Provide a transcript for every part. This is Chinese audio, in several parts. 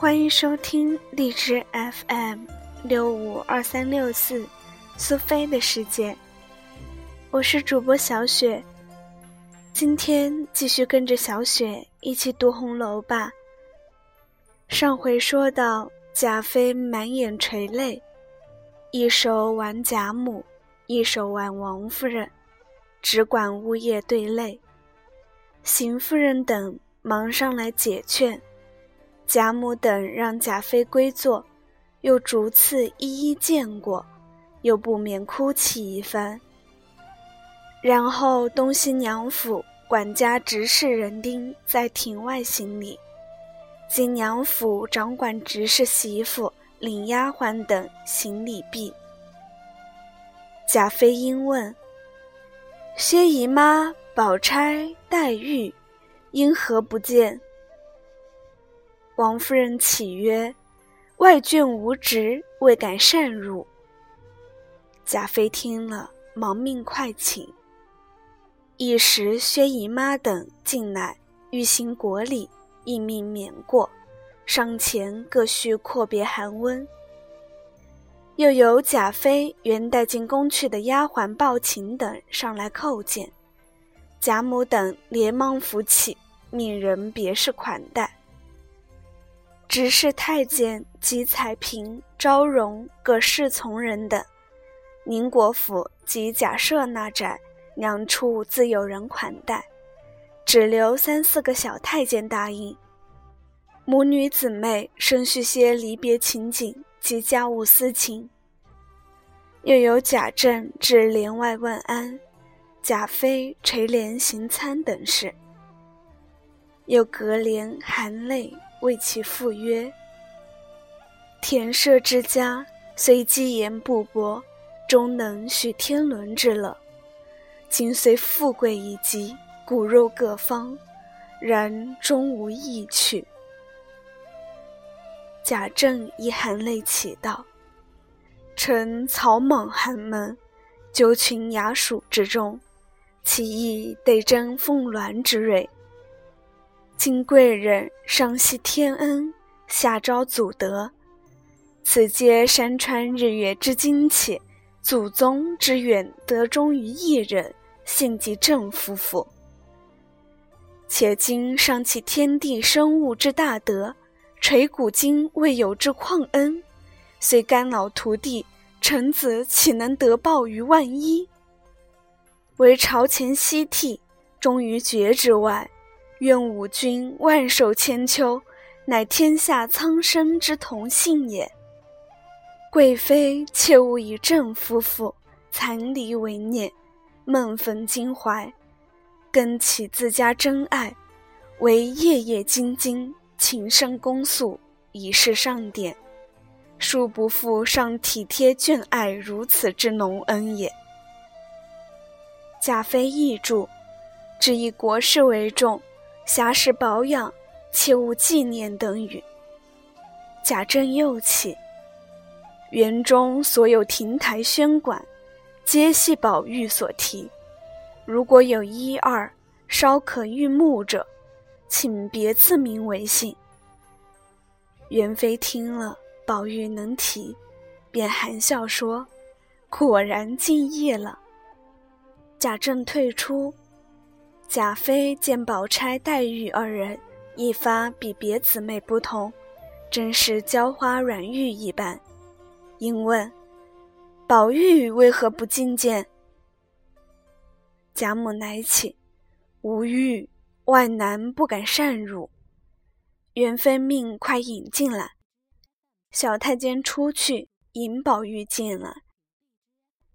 欢迎收听荔枝 FM 六五二三六四苏菲的世界，我是主播小雪。今天继续跟着小雪一起读红楼吧。上回说到贾妃满眼垂泪，一手挽贾母，一手挽王夫人，只管呜咽对泪。邢夫人等忙上来解劝，贾母等让贾妃归坐，又逐次一一见过，又不免哭泣一番。然后东西娘府管家执事人丁在庭外行礼，金娘府掌管执事媳妇领丫鬟等行礼毕。贾妃因问：“薛姨妈、宝钗、黛玉，因何不见？”王夫人启曰：“外眷无职，未敢擅入。”贾妃听了，忙命快请。一时薛姨妈等进来，欲行国礼，亦命免过。上前各叙阔别寒温。又有贾妃原带进宫去的丫鬟抱琴等上来叩见，贾母等连忙扶起，命人别事款待。执事太监及彩屏、昭容各侍从人等，宁国府及贾赦那宅。两处自有人款待，只留三四个小太监答应。母女姊妹生续些离别情景及家务私情。又有贾政至帘外问安，贾妃垂帘行参等事。又隔帘含泪为其赴约。田舍之家虽积言不薄，终能许天伦之乐。今虽富贵已极，骨肉各方，然终无意趣。贾政亦含泪祈道：“臣草莽寒门，九群衙属之中，其意得争凤鸾之瑞。今贵人上系天恩，下昭祖德，此皆山川日月之精气，祖宗之远德忠于一人。”献及郑夫妇，且今尚启天地生物之大德，垂古今未有之旷恩，虽干扰徒弟，臣子岂能得报于万一？唯朝前夕替，忠于爵之外，愿吾君万寿千秋，乃天下苍生之同幸也。贵妃切勿以正夫妇残离为念。梦焚襟怀，更起自家真爱，为夜夜精精，情深恭肃，以示上典，殊不负上体贴眷爱如此之浓恩也。贾妃译注：只以国事为重，暇事保养，切勿纪念等语。贾政又起，园中所有亭台轩馆。皆系宝玉所题，如果有一二稍可御目者，请别赐名为姓。元妃听了，宝玉能提，便含笑说：“果然敬业了。”贾政退出，贾妃见宝钗、黛玉二人一发比别姊妹不同，真是娇花软玉一般，因问。宝玉为何不觐见？贾母乃起，无玉，外男不敢擅入。元妃命快引进来。小太监出去引宝玉进来，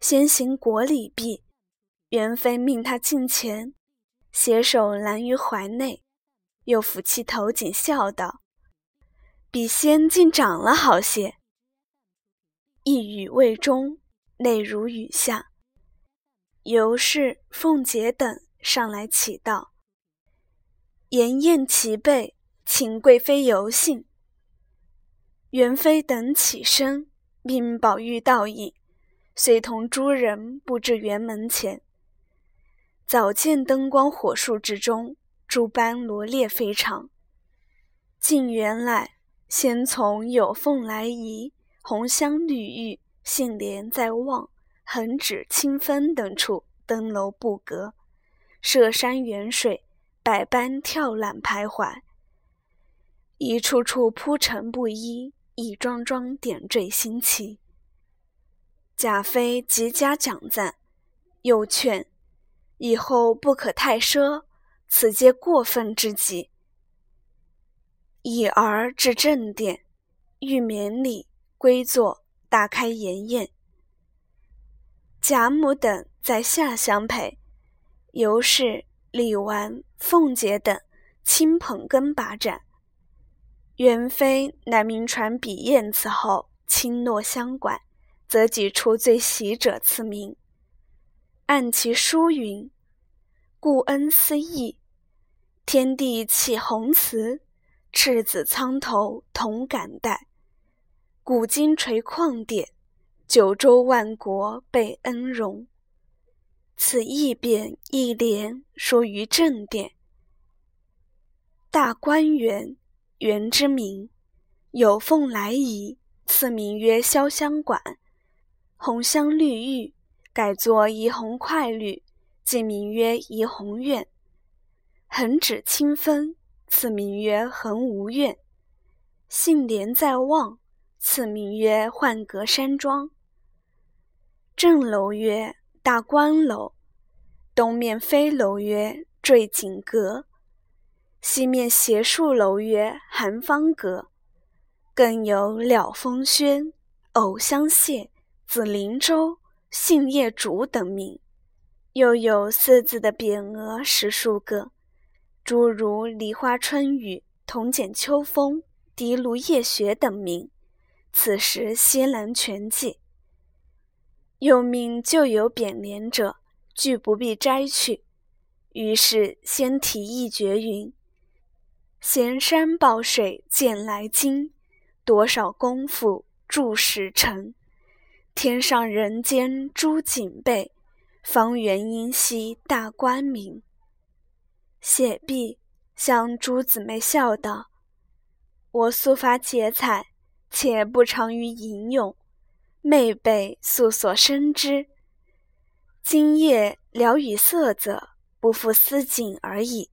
先行国礼毕，元妃命他近前，携手揽于怀内，又抚其头颈，笑道：“比先竟长了好些。”一语未终。泪如雨下，尤氏、凤姐等上来启道：“筵宴齐备，请贵妃游幸。”元妃等起身，命宝玉倒饮，遂同诸人布置园门前。早见灯光火树之中，诸般罗列非常。进园来，先从有凤来仪、红香绿玉、杏帘在望、横指清风等处登楼布阁，涉山远水，百般跳览徘徊，一处处铺陈不一，一桩桩点缀新奇。贾妃极加奖赞，又劝以后不可太奢，此皆过分之极。已而至正殿，御免礼归坐，大开筵宴。贾母等在下相陪，尤氏、李纨、凤姐等亲捧羹把盏。元妃乃名传笔砚此后，轻诺相管，则挤出最喜者赐名。按其书云：“故恩思义，天地启宏慈。”赤子苍头同感戴，古今垂旷典，九州万国被恩荣。此一匾一联，说于正殿。大观园，园之名，有凤来仪，赐名曰潇湘馆；红香绿玉，改作怡红快绿，即名曰怡红院。横指清风。赐名曰恒无怨，杏帘在望，赐名曰浣阁山庄。正楼曰大观楼，东面飞楼曰坠锦阁，西面斜树楼曰寒芳阁，更有了风轩、藕香榭、紫菱洲、杏叶竹等名，又有四字的匾额十数个。诸如梨花春雨、铜剪秋风、滴露夜雪等名，此时西南全记。又命旧有匾联者，俱不必摘去。于是先题一绝云：“闲山抱水见来经，多少功夫铸石成。天上人间诸景备，方圆因兮大观明。”写毕，向诸姊妹笑道：“我素发节彩，且不长于吟咏，妹辈素所深知。今夜聊以色泽，不负思景而已。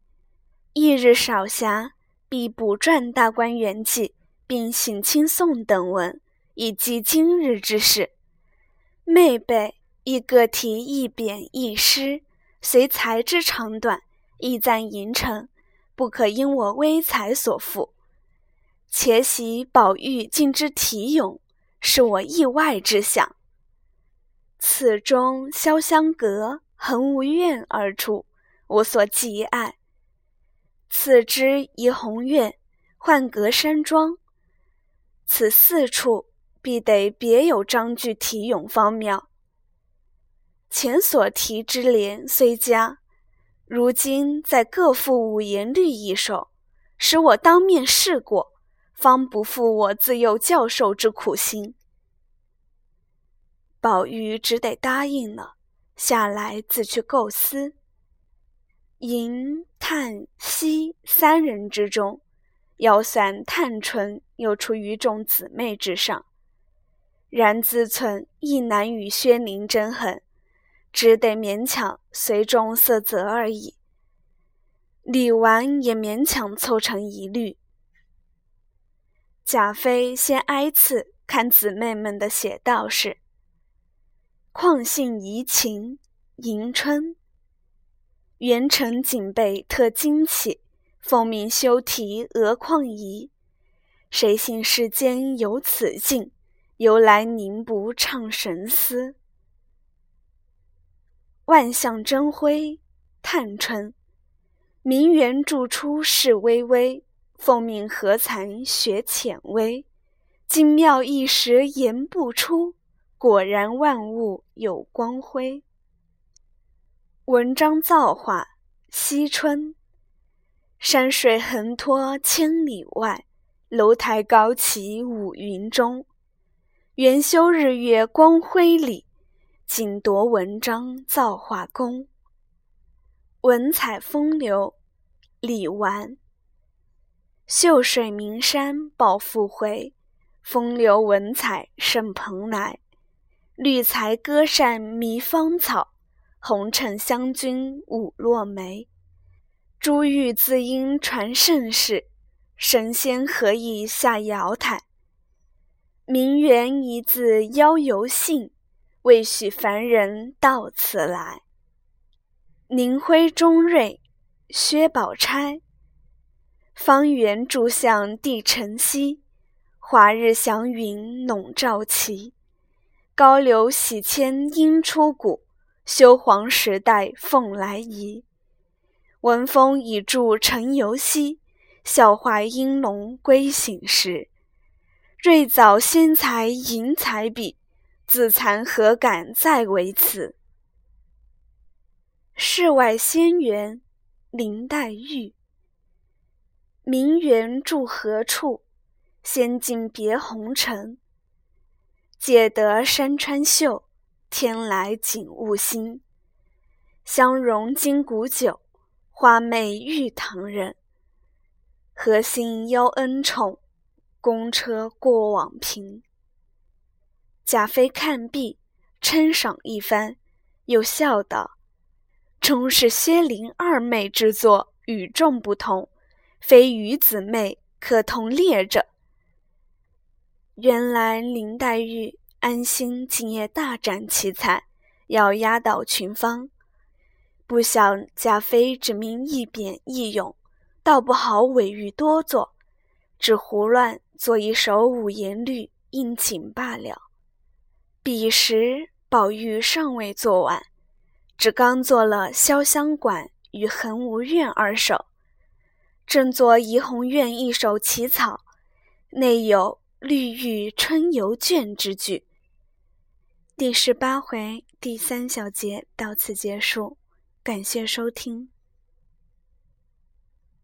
翌日少暇，必补撰《大观园记》，并省亲送等文，以记今日之事。妹辈亦各题一匾一诗，随才之长短。”意赞吟成，不可因我微才所负。且喜宝玉竟之题咏，是我意外之想。此中潇湘阁、恒无怨二处，我所极爱。次之怡红院、浣阁山庄，此四处必得别有章句题咏方妙。前所题之联虽佳。如今再各赋五言律一首，使我当面试过，方不负我自幼教授之苦心。宝玉只得答应了，下来自去构思。银、叹、息三人之中，要算探春又出于众姊妹之上，然自忖亦难与薛宁争衡。只得勉强随众色泽而已。李纨也勉强凑成一律。贾妃先挨次看姊妹们的写道是：“况信怡情，迎春。”元成警备特惊起，奉命修题额况仪。谁信世间有此境？由来宁不唱神思？万象争辉，探春，名媛著出世微微，凤鸣何惭学浅微，精妙一时言不出，果然万物有光辉。文章造化，惜春，山水横拖千里外，楼台高起五云中，元修日月光辉里。锦夺文章造化功，文采风流，李纨。秀水名山抱负回，风流文采盛蓬莱。绿才歌扇迷芳草，红尘香君舞落梅。珠玉字音传盛世，神仙何意下瑶台。名媛一字邀游兴，未许凡人到此来。宁徽中瑞，薛宝钗。方圆柱向帝晨曦，华日祥云笼罩齐。高流洗迁应出谷，修黄时代凤来仪。文风已著陈游西，笑话应龙归醒时。瑞藻先才迎彩笔，自惭何敢再为此。世外仙缘，林黛玉。名媛住何处？仙境别红尘。借得山川秀，天来景物新。香融金谷酒，花媚玉堂人。何幸邀恩宠，公车过往频。贾妃看毕，称赏一番，又笑道：“终是薛林二妹之作，与众不同。”非与姊妹可同列者。原来林黛玉安心今夜大展奇才，要压倒群芳。不想贾妃只明一贬一咏，倒不好委玉多作，只胡乱做一首五言律应景罢了。彼时宝玉尚未做完，只刚做了《潇湘馆》与《恒芜苑》二首。正作怡红院》一首起草，内有“绿玉春游卷”之句。第十八回第三小节到此结束，感谢收听。